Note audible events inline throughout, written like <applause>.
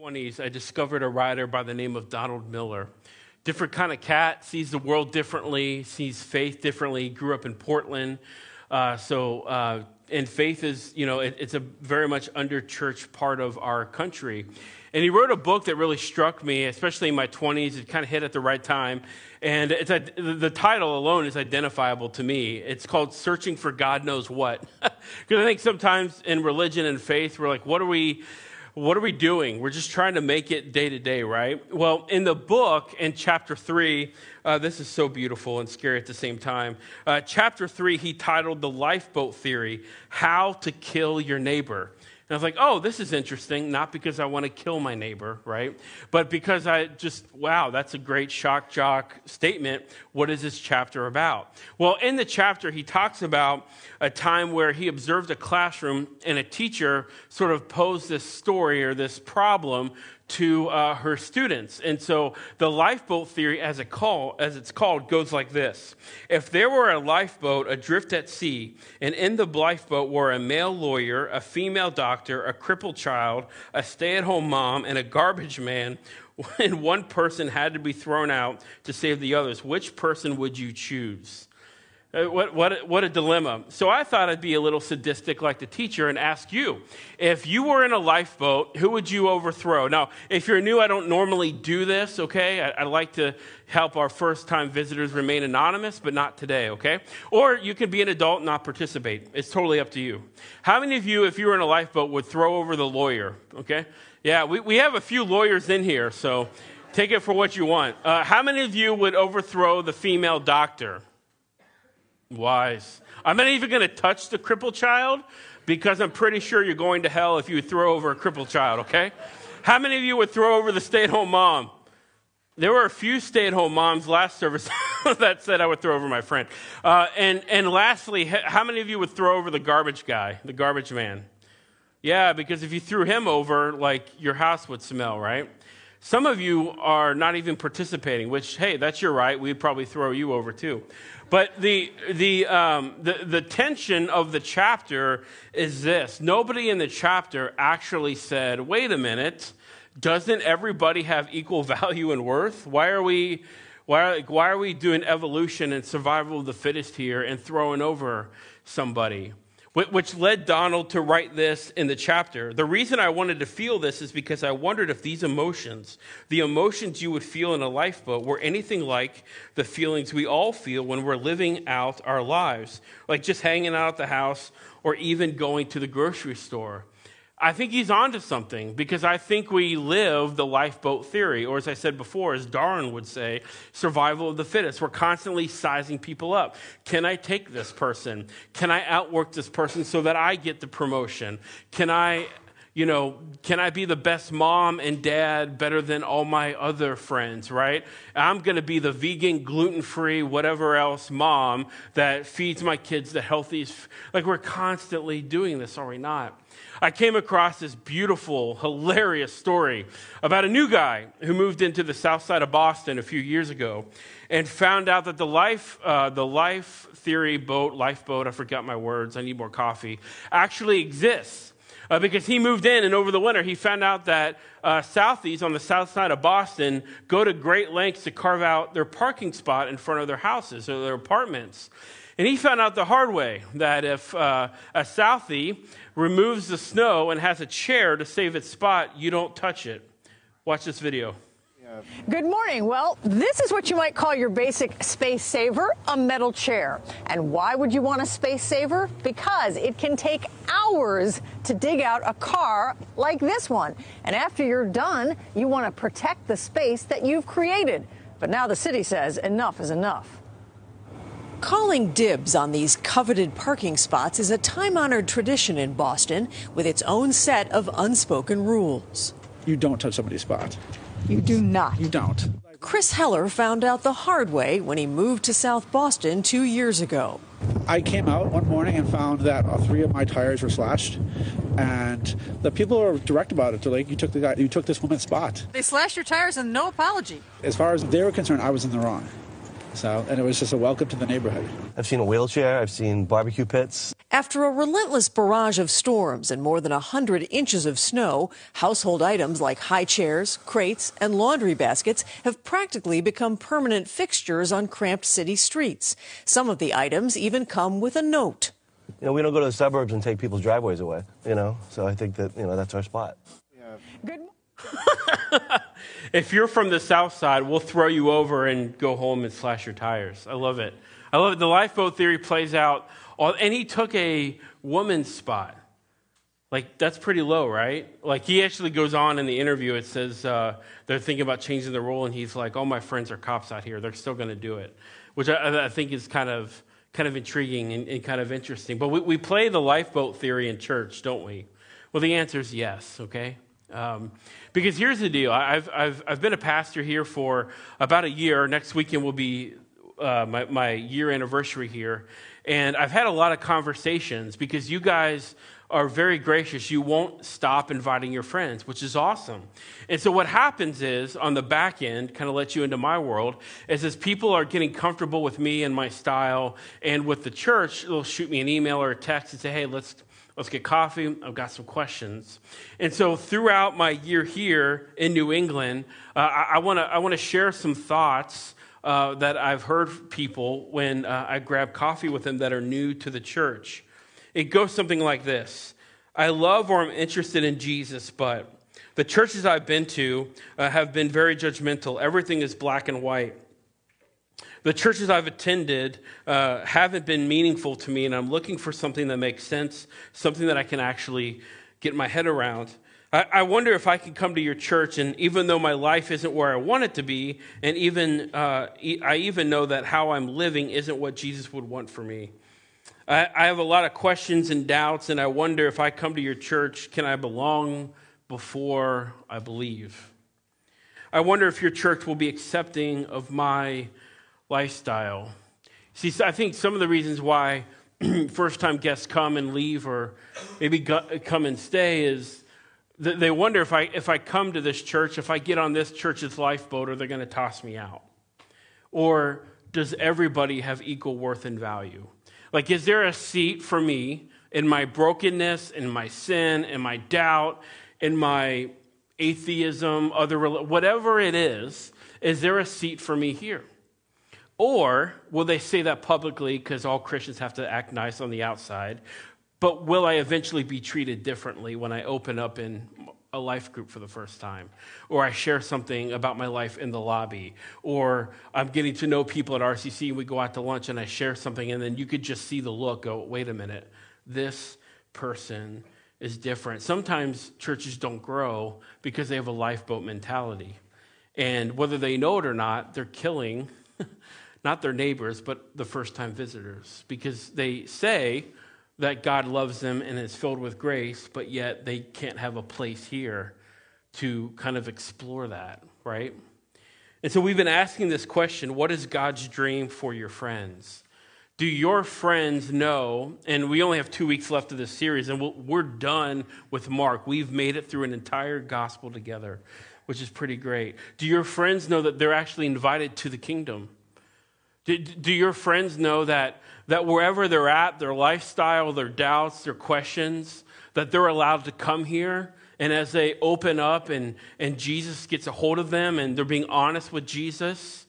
20s, I discovered a writer by the name of Donald Miller. Different kind of cat, sees the world differently, sees faith differently. Grew up in Portland, uh, so uh, and faith is, you know, it, it's a very much under church part of our country. And he wrote a book that really struck me, especially in my 20s. It kind of hit at the right time. And it's the title alone is identifiable to me. It's called Searching for God Knows What. <laughs> Because I think sometimes in religion and faith, we're like, what are we what are we doing? We're just trying to make it day to day, right? Well, in the book, in chapter three, uh, this is so beautiful and scary at the same time. Uh, chapter three, he titled The Lifeboat Theory How to Kill Your Neighbor. And I was like, oh, this is interesting, not because I want to kill my neighbor, right? But because I just, wow, that's a great shock jock statement. What is this chapter about? Well, in the chapter, he talks about a time where he observed a classroom and a teacher sort of posed this story or this problem to uh, her students. And so the lifeboat theory, as, call, as it's called, goes like this If there were a lifeboat adrift at sea, and in the lifeboat were a male lawyer, a female doctor, a crippled child, a stay at home mom, and a garbage man, <laughs> and one person had to be thrown out to save the others, which person would you choose? Uh, what, what, what a dilemma. So I thought I'd be a little sadistic like the teacher and ask you if you were in a lifeboat, who would you overthrow? Now, if you're new, I don't normally do this, okay? I, I like to help our first time visitors remain anonymous, but not today, okay? Or you can be an adult and not participate. It's totally up to you. How many of you, if you were in a lifeboat, would throw over the lawyer, okay? Yeah, we, we have a few lawyers in here, so take it for what you want. Uh, how many of you would overthrow the female doctor? Wise. I'm not even going to touch the crippled child because I'm pretty sure you're going to hell if you throw over a crippled child, okay? How many of you would throw over the stay at home mom? There were a few stay at home moms last service <laughs> that said I would throw over my friend. Uh, and, and lastly, how many of you would throw over the garbage guy, the garbage man? Yeah, because if you threw him over, like your house would smell, right? Some of you are not even participating, which, hey, that's your right. We'd probably throw you over too. But the, the, um, the, the tension of the chapter is this nobody in the chapter actually said, wait a minute, doesn't everybody have equal <laughs> value and worth? Why are we. Why, why are we doing evolution and survival of the fittest here and throwing over somebody? Which led Donald to write this in the chapter. The reason I wanted to feel this is because I wondered if these emotions, the emotions you would feel in a lifeboat, were anything like the feelings we all feel when we're living out our lives, like just hanging out at the house or even going to the grocery store. I think he's onto something because I think we live the lifeboat theory, or as I said before, as Darwin would say, survival of the fittest. We're constantly sizing people up. Can I take this person? Can I outwork this person so that I get the promotion? Can I, you know, can I be the best mom and dad better than all my other friends, right? I'm going to be the vegan, gluten free, whatever else mom that feeds my kids the healthiest. Like we're constantly doing this, are we not? I came across this beautiful, hilarious story about a new guy who moved into the south side of Boston a few years ago and found out that the life, uh, the life theory boat, lifeboat, I forgot my words, I need more coffee, actually exists. Uh, because he moved in and over the winter he found out that uh, Southies on the south side of Boston go to great lengths to carve out their parking spot in front of their houses or their apartments. And he found out the hard way that if uh, a Southie removes the snow and has a chair to save its spot, you don't touch it. Watch this video. Good morning. Well, this is what you might call your basic space saver, a metal chair. And why would you want a space saver? Because it can take hours to dig out a car like this one. And after you're done, you want to protect the space that you've created. But now the city says enough is enough. Calling dibs on these coveted parking spots is a time honored tradition in Boston with its own set of unspoken rules. You don't touch somebody's spot. You do not. You don't. Chris Heller found out the hard way when he moved to South Boston two years ago. I came out one morning and found that all three of my tires were slashed, and the people were direct about it. They're like, "You took the guy, you took this woman's spot." They slashed your tires and no apology. As far as they were concerned, I was in the wrong. So, and it was just a welcome to the neighborhood. I've seen a wheelchair, I've seen barbecue pits. After a relentless barrage of storms and more than 100 inches of snow, household items like high chairs, crates, and laundry baskets have practically become permanent fixtures on cramped city streets. Some of the items even come with a note. You know, we don't go to the suburbs and take people's driveways away, you know, so I think that, you know, that's our spot. Good. <laughs> if you're from the south side, we'll throw you over and go home and slash your tires. I love it. I love it. The lifeboat theory plays out, and he took a woman's spot. Like, that's pretty low, right? Like, he actually goes on in the interview. It says uh, they're thinking about changing the role, and he's like, All my friends are cops out here. They're still going to do it, which I, I, think is kind of, kind of intriguing and, and kind of interesting. But we, we play the lifeboat theory in church, don't we? Well, the answer is yes, okay? Um, because here's the deal I've, I've, I've been a pastor here for about a year. Next weekend will be uh, my, my year anniversary here. And I've had a lot of conversations because you guys are very gracious. You won't stop inviting your friends, which is awesome. And so what happens is on the back end, kind of let you into my world, is as people are getting comfortable with me and my style and with the church, they'll shoot me an email or a text and say, hey, let's Let's get coffee. I've got some questions. And so, throughout my year here in New England, uh, I, I want to share some thoughts uh, that I've heard people when uh, I grab coffee with them that are new to the church. It goes something like this I love or I'm interested in Jesus, but the churches I've been to uh, have been very judgmental. Everything is black and white. The churches I've attended uh, haven't been meaningful to me, and I'm looking for something that makes sense, something that I can actually get my head around. I, I wonder if I could come to your church, and even though my life isn't where I want it to be, and even uh, I even know that how I'm living isn't what Jesus would want for me. I, I have a lot of questions and doubts, and I wonder if I come to your church, can I belong before I believe? I wonder if your church will be accepting of my lifestyle. See, I think some of the reasons why <clears throat> first time guests come and leave or maybe come and stay is they wonder if I, if I come to this church, if I get on this church's lifeboat, are they going to toss me out? Or does everybody have equal worth and value? Like, is there a seat for me in my brokenness, in my sin, in my doubt, in my atheism, other whatever it is? Is there a seat for me here? Or will they say that publicly because all Christians have to act nice on the outside? But will I eventually be treated differently when I open up in a life group for the first time? Or I share something about my life in the lobby? Or I'm getting to know people at RCC and we go out to lunch and I share something and then you could just see the look go, wait a minute, this person is different. Sometimes churches don't grow because they have a lifeboat mentality. And whether they know it or not, they're killing <laughs> not their neighbors, but the first time visitors, because they say that God loves them and is filled with grace, but yet they can't have a place here to kind of explore that, right? And so we've been asking this question what is God's dream for your friends? Do your friends know? And we only have two weeks left of this series, and we're done with Mark. We've made it through an entire gospel together, which is pretty great. Do your friends know that they're actually invited to the kingdom? Do, do your friends know that, that wherever they're at, their lifestyle, their doubts, their questions, that they're allowed to come here? And as they open up and, and Jesus gets a hold of them and they're being honest with Jesus,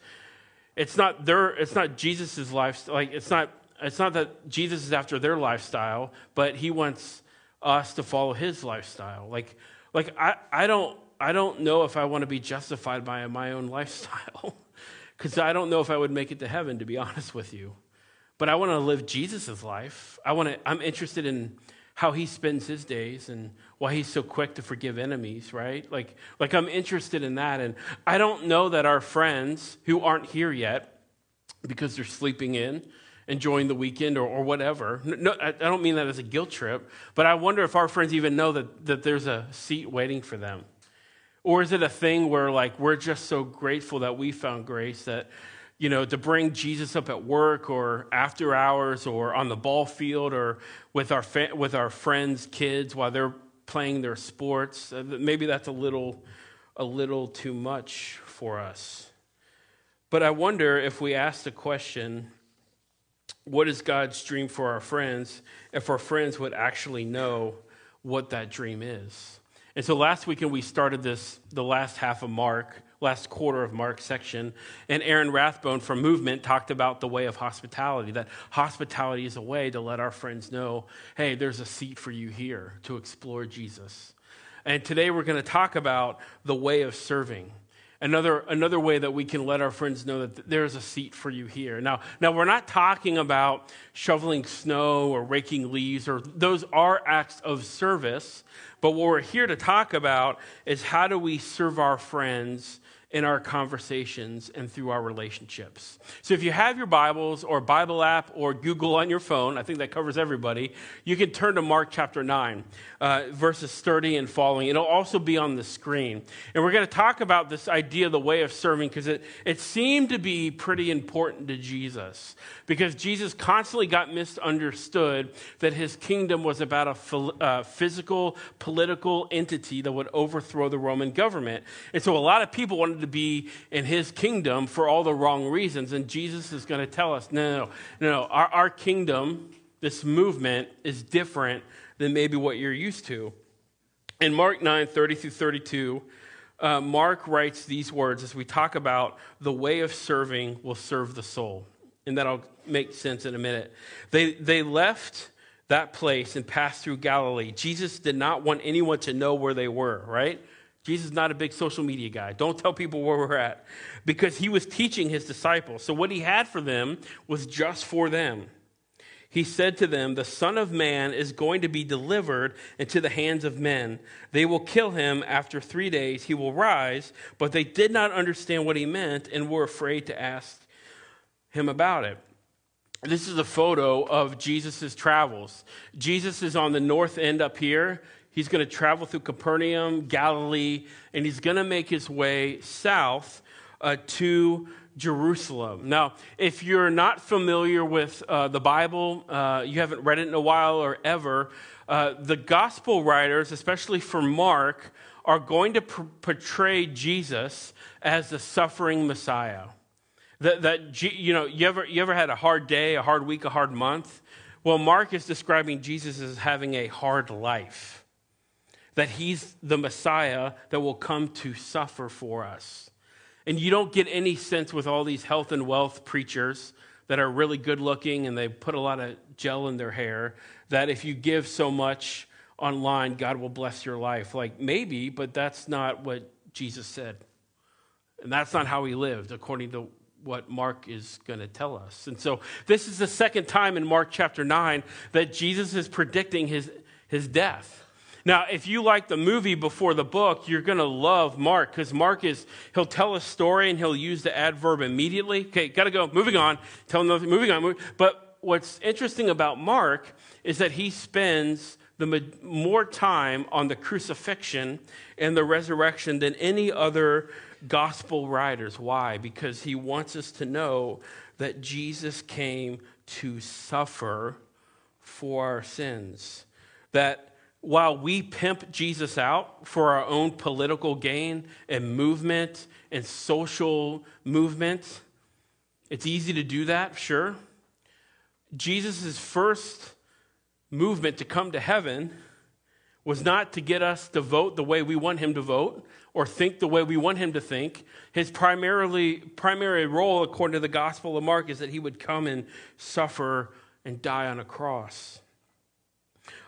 it's not their, it's not Jesus's lifestyle. Like it's not, it's not that Jesus is after their lifestyle, but he wants us to follow his lifestyle. Like, like I, I don't, I don't know if I want to be justified by my own lifestyle <laughs> because I don't know if I would make it to heaven, to be honest with you. But I want to live Jesus' life. I want to, I'm interested in how he spends his days and why he's so quick to forgive enemies, right? Like, like I'm interested in that. And I don't know that our friends who aren't here yet, because they're sleeping in, enjoying the weekend or, or whatever. No, I don't mean that as a guilt trip, but I wonder if our friends even know that, that there's a seat waiting for them. Or is it a thing where, like, we're just so grateful that we found grace that, you know, to bring Jesus up at work or after hours or on the ball field or with our, fa- with our friends' kids while they're playing their sports? Uh, maybe that's a little, a little too much for us. But I wonder if we ask the question, what is God's dream for our friends, if our friends would actually know what that dream is? And so last weekend we started this, the last half of Mark, last quarter of Mark's section, and Aaron Rathbone from Movement talked about the way of hospitality, that hospitality is a way to let our friends know, hey, there's a seat for you here to explore Jesus. And today we're going to talk about the way of serving. Another, another way that we can let our friends know that there's a seat for you here. Now, now, we're not talking about shoveling snow or raking leaves, or those are acts of service. But what we're here to talk about is how do we serve our friends in our conversations and through our relationships. So if you have your Bibles or Bible app or Google on your phone, I think that covers everybody, you can turn to Mark chapter 9, uh, verses 30 and following. It'll also be on the screen. And we're going to talk about this idea the way of serving because it, it seemed to be pretty important to Jesus because Jesus constantly got misunderstood that his kingdom was about a uh, physical, political entity that would overthrow the Roman government. And so a lot of people wanted to be in his kingdom for all the wrong reasons. And Jesus is going to tell us no, no, no, no. Our, our kingdom, this movement, is different than maybe what you're used to. In Mark 9 30 through 32, uh, Mark writes these words as we talk about the way of serving will serve the soul. And that'll make sense in a minute. They, they left that place and passed through Galilee. Jesus did not want anyone to know where they were, right? Jesus is not a big social media guy. Don't tell people where we're at because he was teaching his disciples. So, what he had for them was just for them. He said to them, The Son of Man is going to be delivered into the hands of men. They will kill him. After three days, he will rise. But they did not understand what he meant and were afraid to ask him about it. This is a photo of Jesus' travels. Jesus is on the north end up here. He's going to travel through Capernaum, Galilee, and he's going to make his way south uh, to Jerusalem. Now, if you're not familiar with uh, the Bible, uh, you haven't read it in a while or ever, uh, the gospel writers, especially for Mark, are going to pr- portray Jesus as the suffering Messiah. That, that you know, you ever, you ever had a hard day, a hard week, a hard month? Well, Mark is describing Jesus as having a hard life that he's the Messiah that will come to suffer for us. And you don't get any sense with all these health and wealth preachers that are really good looking and they put a lot of gel in their hair that if you give so much online, God will bless your life. Like maybe, but that's not what Jesus said. And that's not how he lived, according to what Mark is going to tell us. And so this is the second time in Mark chapter 9 that Jesus is predicting his, his death. Now, if you like the movie before the book, you're going to love Mark because Mark is, he'll tell a story and he'll use the adverb immediately. Okay, got to go. Moving on. Tell him. Moving on. But what's interesting about Mark is that he spends the more time on the crucifixion and the resurrection than any other gospel writers. Why? Because he wants us to know that Jesus came to suffer for our sins. That while we pimp Jesus out for our own political gain and movement and social movement, it's easy to do that, sure. Jesus' first movement to come to heaven was not to get us to vote the way we want him to vote or think the way we want him to think. His primarily, primary role, according to the Gospel of Mark, is that he would come and suffer and die on a cross.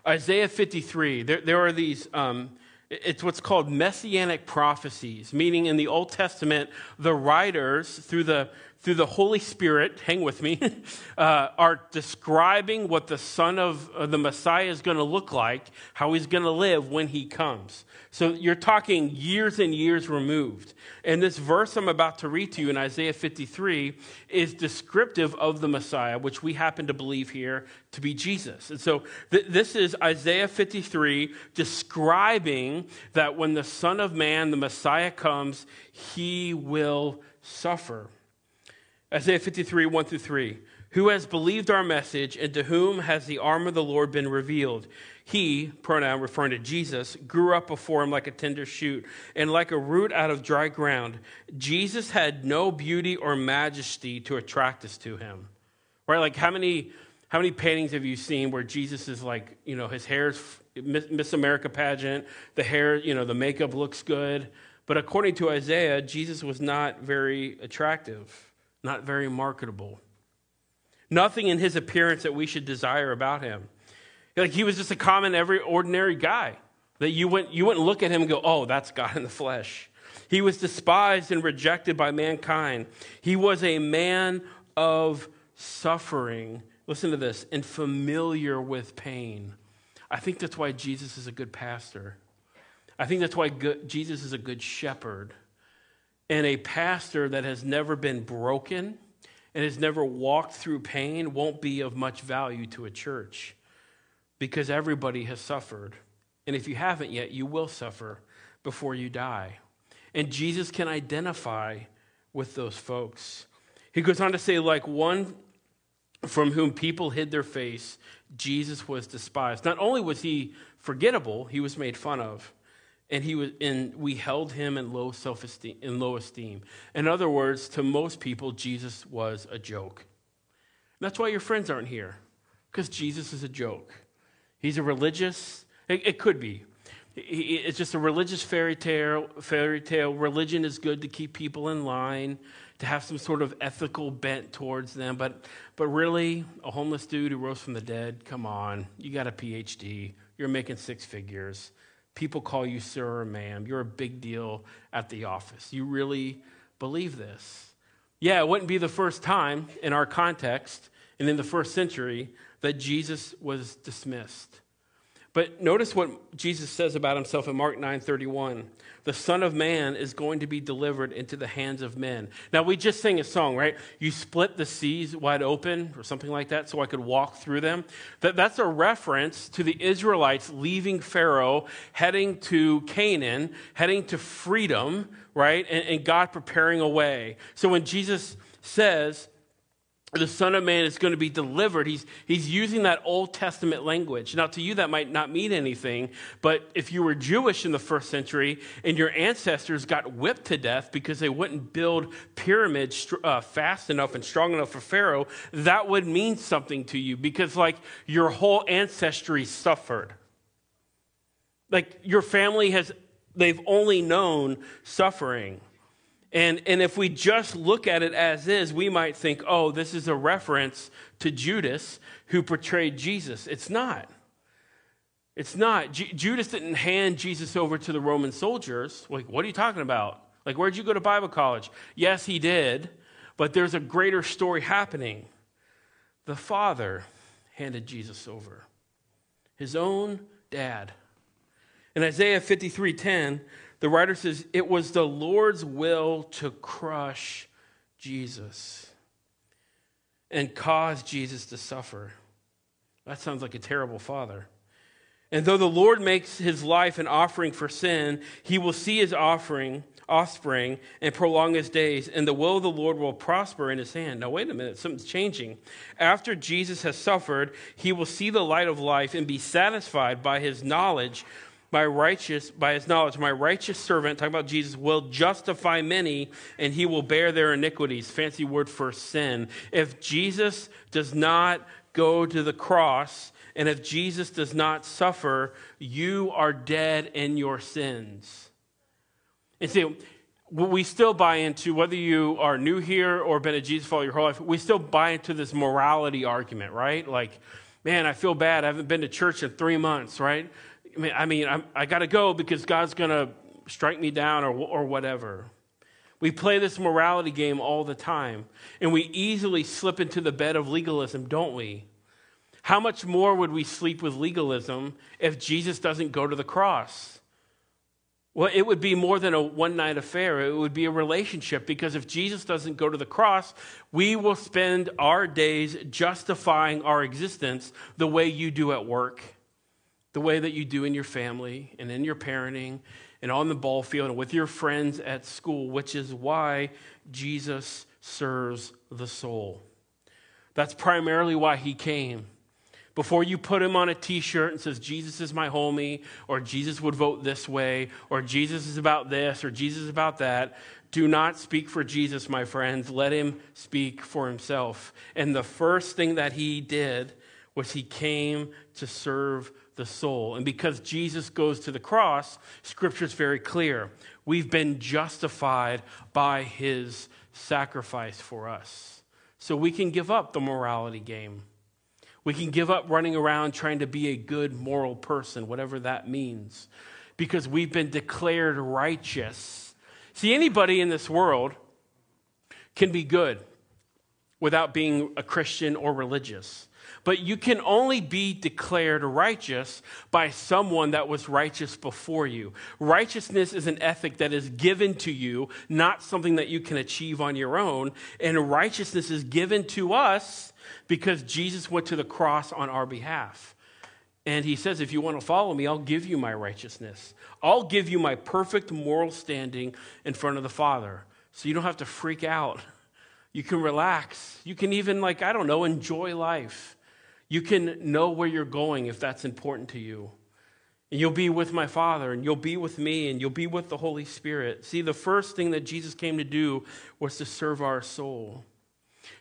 Isaiah 53, there, there are these, um, it's what's called messianic prophecies, meaning in the Old Testament, the writers, through the through the Holy Spirit, hang with me, <laughs> uh, are describing what the Son of uh, the Messiah is going to look like, how he's going to live when he comes. So you're talking years and years removed. And this verse I'm about to read to you in Isaiah 53 is descriptive of the Messiah, which we happen to believe here to be Jesus. And so th- this is Isaiah 53 describing that when the Son of Man, the Messiah, comes, he will suffer. Isaiah 53, 1 through 3. who has believed our message, and to whom has the arm of the Lord been revealed. He, pronoun referring to Jesus, grew up before him like a tender shoot and like a root out of dry ground. Jesus had no beauty or majesty to attract us to him. Right? Like how many how many paintings have you seen where Jesus is like, you know, his hair's Miss America pageant, the hair, you know, the makeup looks good, but according to Isaiah, Jesus was not very attractive, not very marketable. Nothing in his appearance that we should desire about him. Like he was just a common, every ordinary guy that you wouldn't, you wouldn't look at him and go, oh, that's God in the flesh. He was despised and rejected by mankind. He was a man of suffering. Listen to this, and familiar with pain. I think that's why Jesus is a good pastor. I think that's why Jesus is a good shepherd. And a pastor that has never been broken and has never walked through pain won't be of much value to a church because everybody has suffered. And if you haven't yet, you will suffer before you die. And Jesus can identify with those folks. He goes on to say, like one from whom people hid their face, Jesus was despised. Not only was he forgettable, he was made fun of and he was and we held him in low self-esteem in low esteem. In other words to most people jesus was a joke. That's why your friends aren't here because jesus is a joke. He's a religious it, it could be. It's just a religious fairy tale fairy tale. Religion is good to keep people in line to have some sort of ethical bent towards them. But but really a homeless dude who rose from the dead come on. You got a phd you're making six figures People call you sir or ma'am. You're a big deal at the office. You really believe this? Yeah, it wouldn't be the first time in our context and in the first century that Jesus was dismissed. But notice what Jesus says about himself in Mark 9:31. The Son of Man is going to be delivered into the hands of men. Now we just sang a song, right? You split the seas wide open or something like that so I could walk through them. That, that's a reference to the Israelites leaving Pharaoh, heading to Canaan, heading to freedom, right? And, and God preparing a way. So when Jesus says, the Son of Man is going to be delivered. He's, he's using that Old Testament language. Now, to you, that might not mean anything, but if you were Jewish in the first century and your ancestors got whipped to death because they wouldn't build pyramids uh, fast enough and strong enough for Pharaoh, that would mean something to you because, like, your whole ancestry suffered. Like, your family has, they've only known suffering. And, and if we just look at it as is, we might think, oh, this is a reference to Judas who portrayed Jesus. It's not. It's not. J- Judas didn't hand Jesus over to the Roman soldiers. Like, what are you talking about? Like, where'd you go to Bible college? Yes, he did, but there's a greater story happening. The Father handed Jesus over, his own dad. In Isaiah 53 10, the writer says, It was the Lord's will to crush Jesus and cause Jesus to suffer. That sounds like a terrible father. And though the Lord makes his life an offering for sin, he will see his offering, offspring, and prolong his days, and the will of the Lord will prosper in his hand. Now, wait a minute, something's changing. After Jesus has suffered, he will see the light of life and be satisfied by his knowledge my righteous by his knowledge my righteous servant talking about jesus will justify many and he will bear their iniquities. Fancy word for sin. If jesus does not go to the cross and if jesus does not suffer you are dead in your sins. And see we still buy into whether you are new here or been a jesus follower your whole life we still buy into this morality argument right? Like man i feel bad. I haven't been to church in three months right I mean, I, mean, I got to go because God's going to strike me down or, or whatever. We play this morality game all the time, and we easily slip into the bed of legalism, don't we? How much more would we sleep with legalism if Jesus doesn't go to the cross? Well, it would be more than a one night affair. It would be a relationship because if Jesus doesn't go to the cross, we will spend our days justifying our existence the way you do at work the way that you do in your family and in your parenting and on the ball field and with your friends at school, which is why Jesus serves the soul. That's primarily why he came. Before you put him on a t shirt and says, Jesus is my homie, or Jesus would vote this way, or Jesus is about this, or Jesus is about that, do not speak for Jesus, my friends. Let him speak for himself. And the first thing that he did was he came to serve the soul. And because Jesus goes to the cross, scripture is very clear. We've been justified by his sacrifice for us. So we can give up the morality game. We can give up running around trying to be a good moral person, whatever that means, because we've been declared righteous. See, anybody in this world can be good without being a Christian or religious. But you can only be declared righteous by someone that was righteous before you. Righteousness is an ethic that is given to you, not something that you can achieve on your own. And righteousness is given to us because Jesus went to the cross on our behalf. And he says, If you want to follow me, I'll give you my righteousness. I'll give you my perfect moral standing in front of the Father. So you don't have to freak out. You can relax. You can even, like, I don't know, enjoy life. You can know where you're going if that's important to you. And you'll be with my Father, and you'll be with me, and you'll be with the Holy Spirit. See, the first thing that Jesus came to do was to serve our soul.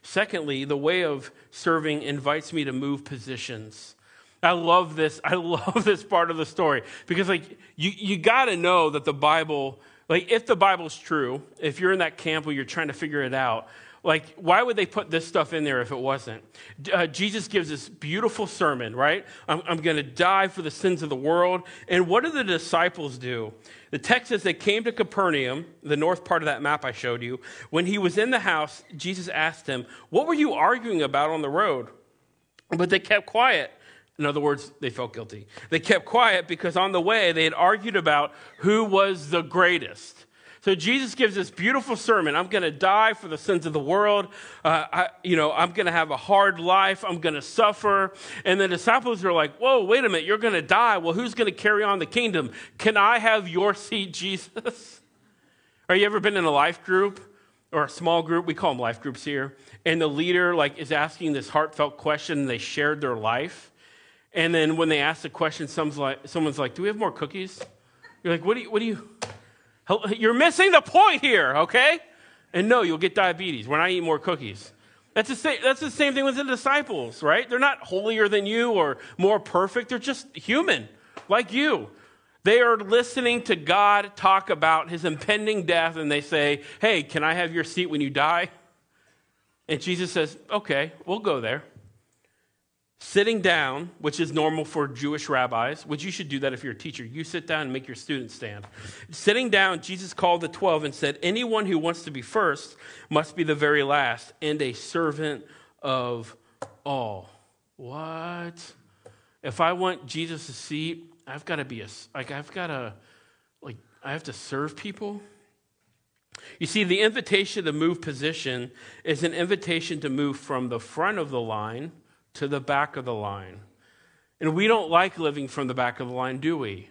Secondly, the way of serving invites me to move positions. I love this. I love <laughs> this part of the story because, like, you, you got to know that the Bible, like, if the Bible's true, if you're in that camp where you're trying to figure it out, like, why would they put this stuff in there if it wasn't? Uh, Jesus gives this beautiful sermon, right? I'm, I'm going to die for the sins of the world. And what do the disciples do? The text says they came to Capernaum, the north part of that map I showed you. When he was in the house, Jesus asked him, What were you arguing about on the road? But they kept quiet. In other words, they felt guilty. They kept quiet because on the way they had argued about who was the greatest. So Jesus gives this beautiful sermon. I'm going to die for the sins of the world. Uh, I, you know, I'm going to have a hard life. I'm going to suffer. And the disciples are like, "Whoa, wait a minute! You're going to die. Well, who's going to carry on the kingdom? Can I have your seat, Jesus?" <laughs> Are you ever been in a life group or a small group? We call them life groups here. And the leader like is asking this heartfelt question. And they shared their life. And then when they ask the question, someone's like, someone's like, "Do we have more cookies?" You're like, "What do you? What do you?" You're missing the point here, okay? And no, you'll get diabetes. when I eat more cookies. That's the, same, that's the same thing with the disciples, right? They're not holier than you or more perfect. They're just human, like you. They are listening to God talk about his impending death, and they say, Hey, can I have your seat when you die? And Jesus says, Okay, we'll go there. Sitting down, which is normal for Jewish rabbis, which you should do that if you're a teacher. You sit down and make your students stand. Sitting down, Jesus called the 12 and said, Anyone who wants to be first must be the very last and a servant of all. What? If I want Jesus' seat, I've got to be a, like, I've got to, like, I have to serve people. You see, the invitation to move position is an invitation to move from the front of the line to the back of the line. And we don't like living from the back of the line, do we?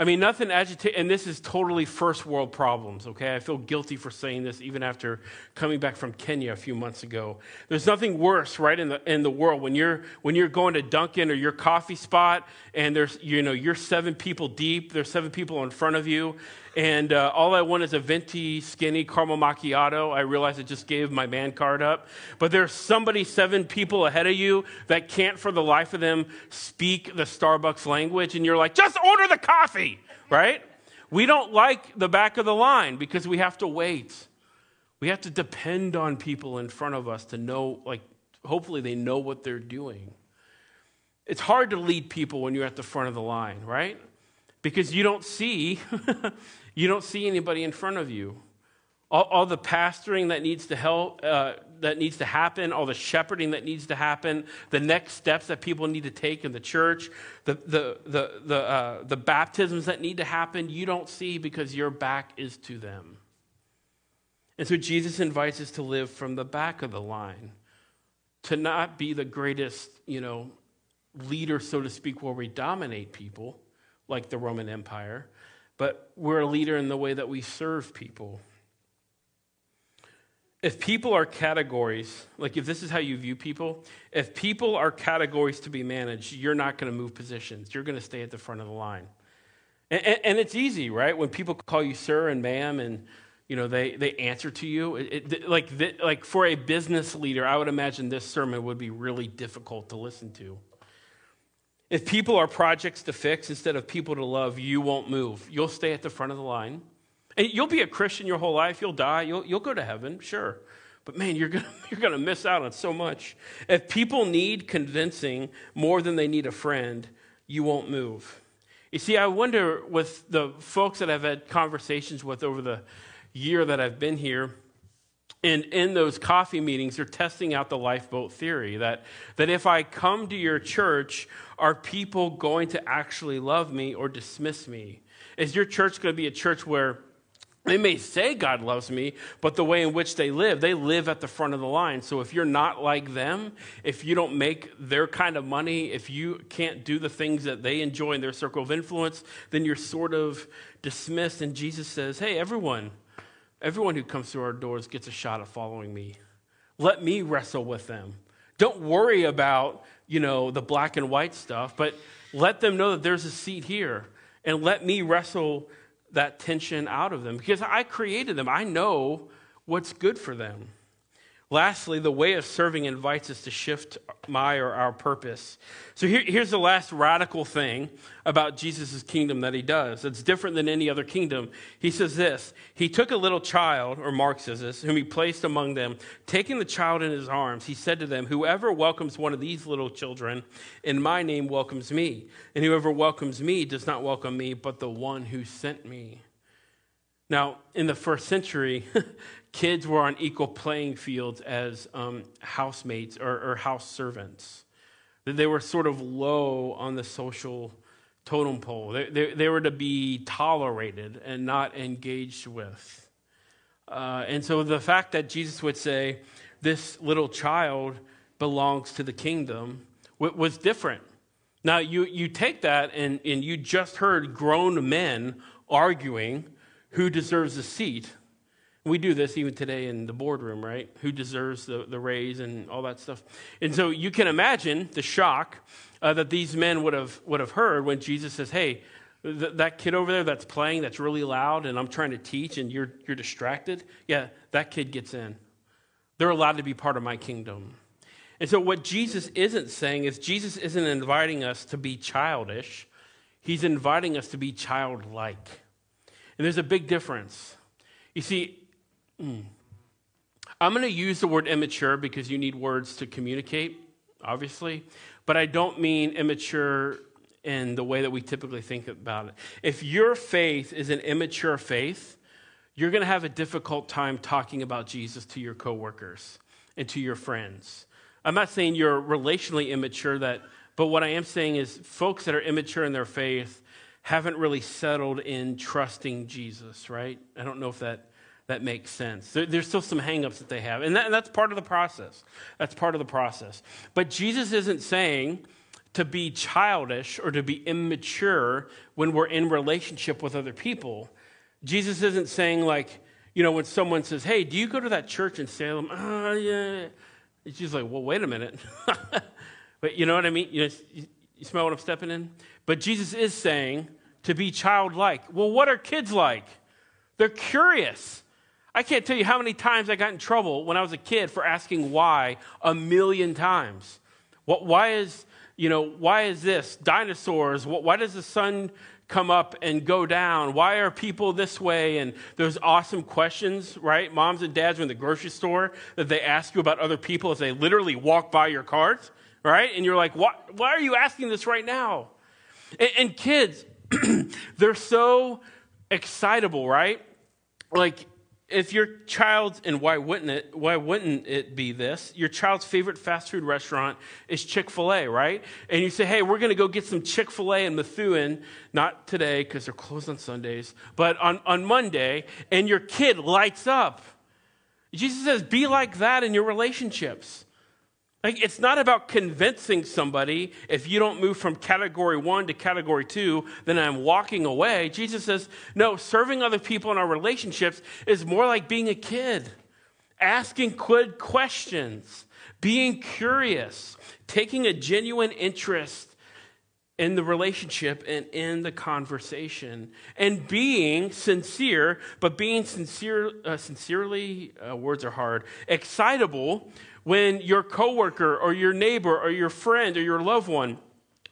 I mean, nothing agitate, and this is totally first world problems, okay? I feel guilty for saying this even after coming back from Kenya a few months ago. There's nothing worse, right, in the, in the world when you're, when you're going to Dunkin' or your coffee spot and there's, you know, you're seven people deep, there's seven people in front of you, and uh, all I want is a venti, skinny caramel macchiato. I realize I just gave my man card up. But there's somebody seven people ahead of you that can't for the life of them speak the Starbucks language. And you're like, just order the coffee, right? We don't like the back of the line because we have to wait. We have to depend on people in front of us to know, like, hopefully they know what they're doing. It's hard to lead people when you're at the front of the line, right? Because you don't see <laughs> You don't see anybody in front of you. All, all the pastoring that needs to help, uh, that needs to happen, all the shepherding that needs to happen, the next steps that people need to take in the church, the, the, the, the, uh, the baptisms that need to happen, you don't see because your back is to them. And so Jesus invites us to live from the back of the line, to not be the greatest, you know, leader, so to speak, where we dominate people like the Roman Empire, but we're a leader in the way that we serve people. if people are categories, like if this is how you view people, if people are categories to be managed, you're not going to move positions. You're going to stay at the front of the line. And, and, and, it's easy, right? When people call you sir and ma'am and you know they, they answer to you it, it, like, the, like for a business leader i would imagine this sermon would be really difficult to listen to if people are projects to fix instead of people to love you won't move you'll stay at the front of the line and you'll be a Christian your whole life. You'll die. You'll, you'll go to heaven, sure. But man, you're going <laughs> you're going to miss out on so much. If people need convincing more than they need a friend, you won't move. You see, I wonder with the folks that I've had conversations with over the year that I've been here, and in those coffee meetings, they're testing out the lifeboat theory that, that if I come to your church, are people going to actually love me or dismiss me? Is your church going to be a church where they may say God loves me, but the way in which they live, they live at the front of the line. So if you're not like them, if you don't make their kind of money, if you can't do the things that they enjoy in their circle of influence, then you're sort of dismissed. And Jesus says, Hey, everyone, everyone who comes through our doors gets a shot at following me. Let me wrestle with them. Don't worry about, you know, the black and white stuff, but let them know that there's a seat here. And let me wrestle that tension out of them because I created them. I know what's good for them. Lastly, the way of serving invites us to shift my or our purpose. So here, here's the last radical thing about Jesus' kingdom that he does. It's different than any other kingdom. He says this He took a little child, or Mark says this, whom he placed among them. Taking the child in his arms, he said to them, Whoever welcomes one of these little children in my name welcomes me. And whoever welcomes me does not welcome me, but the one who sent me. Now, in the first century, <laughs> kids were on equal playing fields as um, housemates or, or, house servants. That They were sort of low on the social totem pole. They, they, they were to be tolerated and not engaged with. Uh, and so the fact that Jesus would say, this little child belongs to the kingdom, was different. Now, you, you take that and, and you just heard grown men arguing who deserves a seat we do this even today in the boardroom, right? Who deserves the, the raise and all that stuff. And so you can imagine the shock uh, that these men would have, would have heard when Jesus says, Hey, th- that kid over there that's playing, that's really loud, and I'm trying to teach, and you're, you're distracted. Yeah, that kid gets in. They're allowed to be part of my kingdom. And so, what Jesus isn't saying is, Jesus isn't inviting us to be childish, He's inviting us to be childlike. And there's a big difference. You see, Mm. I'm going to use the word immature because you need words to communicate, obviously, but I don't mean immature in the way that we typically think about it. If your faith is an immature faith, you're going to have a difficult time talking about Jesus to your coworkers and to your friends. I'm not saying you're relationally immature that but what I am saying is folks that are immature in their faith haven't really settled in trusting Jesus, right? I don't know if that that makes sense. There, there's still some hangups that they have, and, that, and that's part of the process. That's part of the process. But Jesus isn't saying to be childish or to be immature when we're in relationship with other people. Jesus isn't saying like, you know, when someone says, "Hey, do you go to that church in Salem?" Oh, yeah. It's just like, well, wait a minute. <laughs> but you know what I mean? You, you smell what I'm stepping in? But Jesus is saying to be childlike. Well, what are kids like? They're curious. I can't tell you how many times I got in trouble when I was a kid for asking why a million times. What, why is, you know, why is this? Dinosaurs, why does the sun come up and go down? Why are people this way? And those awesome questions, right? Moms and dads are in the grocery store that they ask you about other people as they literally walk by your cart, right? And you're like, why, why are you asking this right now? And, and kids, <clears throat> they're so excitable, right? Like if your child's and why wouldn't it why wouldn't it be this? Your child's favorite fast food restaurant is chick-fil-a right? And you say hey we're going to go get some chick-fil-a in methuen not today because they're closed on sundays but on, on monday and your kid lights up. Jesus says be like that in your relationships like, it's not about convincing somebody if you don't move from category one to category two, then I'm walking away. Jesus says, no, serving other people in our relationships is more like being a kid. asking good questions, being curious, taking a genuine interest in the relationship and in the conversation, and being sincere, but being sincere, uh, sincerely, uh, words are hard, excitable when your coworker or your neighbor or your friend or your loved one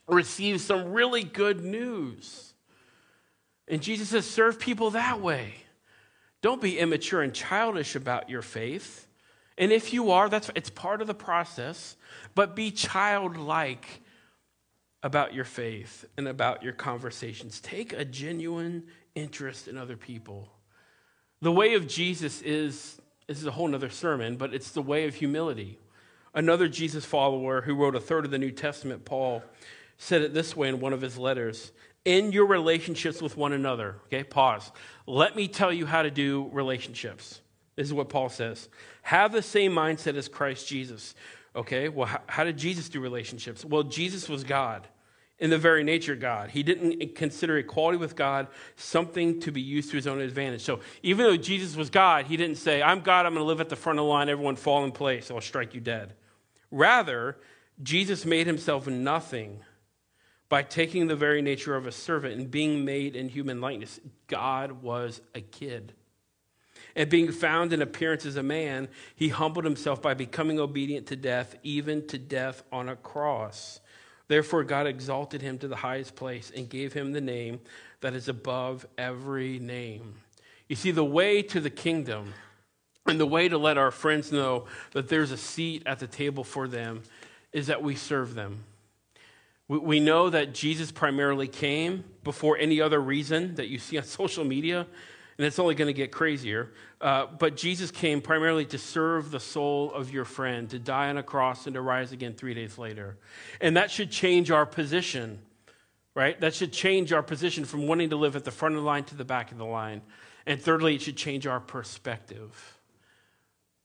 receives some really good news. And Jesus says, serve people that way. Don't be immature and childish about your faith. And if you are, that's it's part of the process, but be childlike about your faith and about your conversations. Take a genuine interest in other people. The way of Jesus is this is a whole other sermon, but it's the way of humility. Another Jesus follower who wrote a third of the New Testament, Paul, said it this way in one of his letters in your relationships with one another. Okay, pause. Let me tell you how to do relationships. This is what Paul says. Have the same mindset as Christ Jesus. Okay, well, how, how did Jesus do relationships? Well, Jesus was God in the very nature of God. He didn't consider equality with God something to be used to his own advantage. So even though Jesus was God, he didn't say, I'm God, I'm going to live at the front of the line, everyone fall in place, I'll strike you dead. Rather, Jesus made himself nothing by taking the very nature of a servant and being made in human likeness. God was a kid. And being found in appearance as a man, he humbled himself by becoming obedient to death, even to death on a cross. Therefore, God exalted him to the highest place and gave him the name that is above every name. You see, the way to the kingdom and the way to let our friends know that there's a seat at the table for them is that we serve them. We know that Jesus primarily came before any other reason that you see on <laughs> social media and it's only going to get crazier. Uh, but Jesus came primarily to serve the soul of your friend, to die on a cross and to rise again three days later. And that should change our position, right? That should change our position from wanting to live at the front of the line to the back of the line. And thirdly, it should change our perspective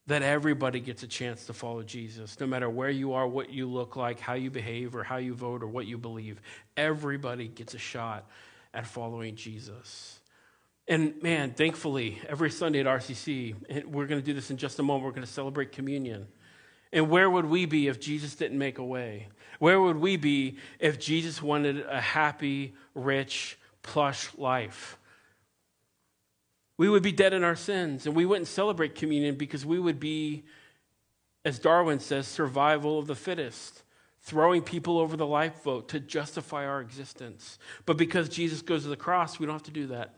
that everybody gets a chance to follow Jesus, no matter where you are, what you look like, how you behave, or how you vote, or what you believe. Everybody gets a shot at following Jesus. And man, thankfully, every Sunday at RCC, we're going to do this in just a moment, we're going to celebrate communion. And where would we be if Jesus didn't make a way? Where would we be if Jesus wanted a happy, rich, plush life? We would be dead in our sins, and we wouldn't celebrate communion because we would be, as Darwin says, survival of the fittest, throwing people over the lifeboat to justify our existence. But because Jesus goes to the cross, we don't have to do that.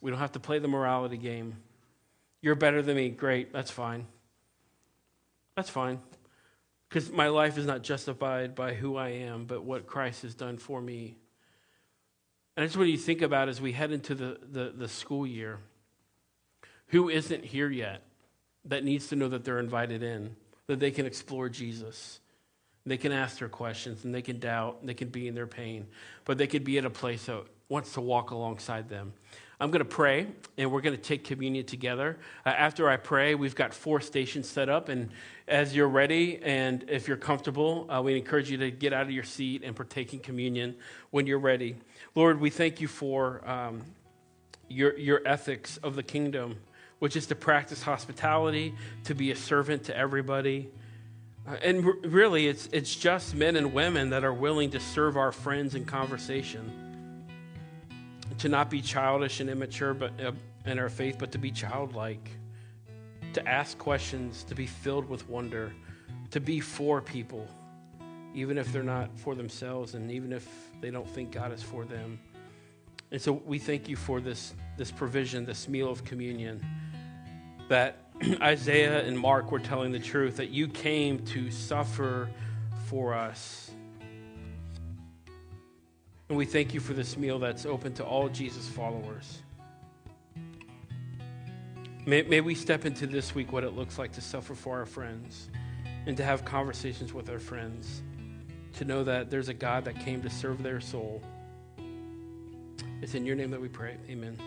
We don't have to play the morality game. You're better than me. Great. That's fine. That's fine. Because my life is not justified by who I am, but what Christ has done for me. And that's what you think about as we head into the, the, the school year. Who isn't here yet that needs to know that they're invited in, that they can explore Jesus? They can ask their questions and they can doubt, and they can be in their pain, but they could be at a place that wants to walk alongside them. I'm going to pray and we're going to take communion together. Uh, after I pray, we've got four stations set up. And as you're ready and if you're comfortable, uh, we encourage you to get out of your seat and partake in communion when you're ready. Lord, we thank you for um, your, your ethics of the kingdom, which is to practice hospitality, to be a servant to everybody. Uh, and r- really, it's, it's just men and women that are willing to serve our friends in conversation to not be childish and immature but uh, in our faith, but to be childlike, to ask questions, to be filled with wonder, to be for people, even if they're not for themselves and even if they don't think God is for them. And so we thank you for this, this provision, this meal of communion, that <clears throat> Isaiah and Mark were telling the truth, that you came to suffer for us and we thank you for this meal that's open to all Jesus followers. May, may we step into this week what it looks like to suffer for our friends and to have conversations with our friends, to know that there's a God that came to serve their soul. It's in your name that we pray. Amen.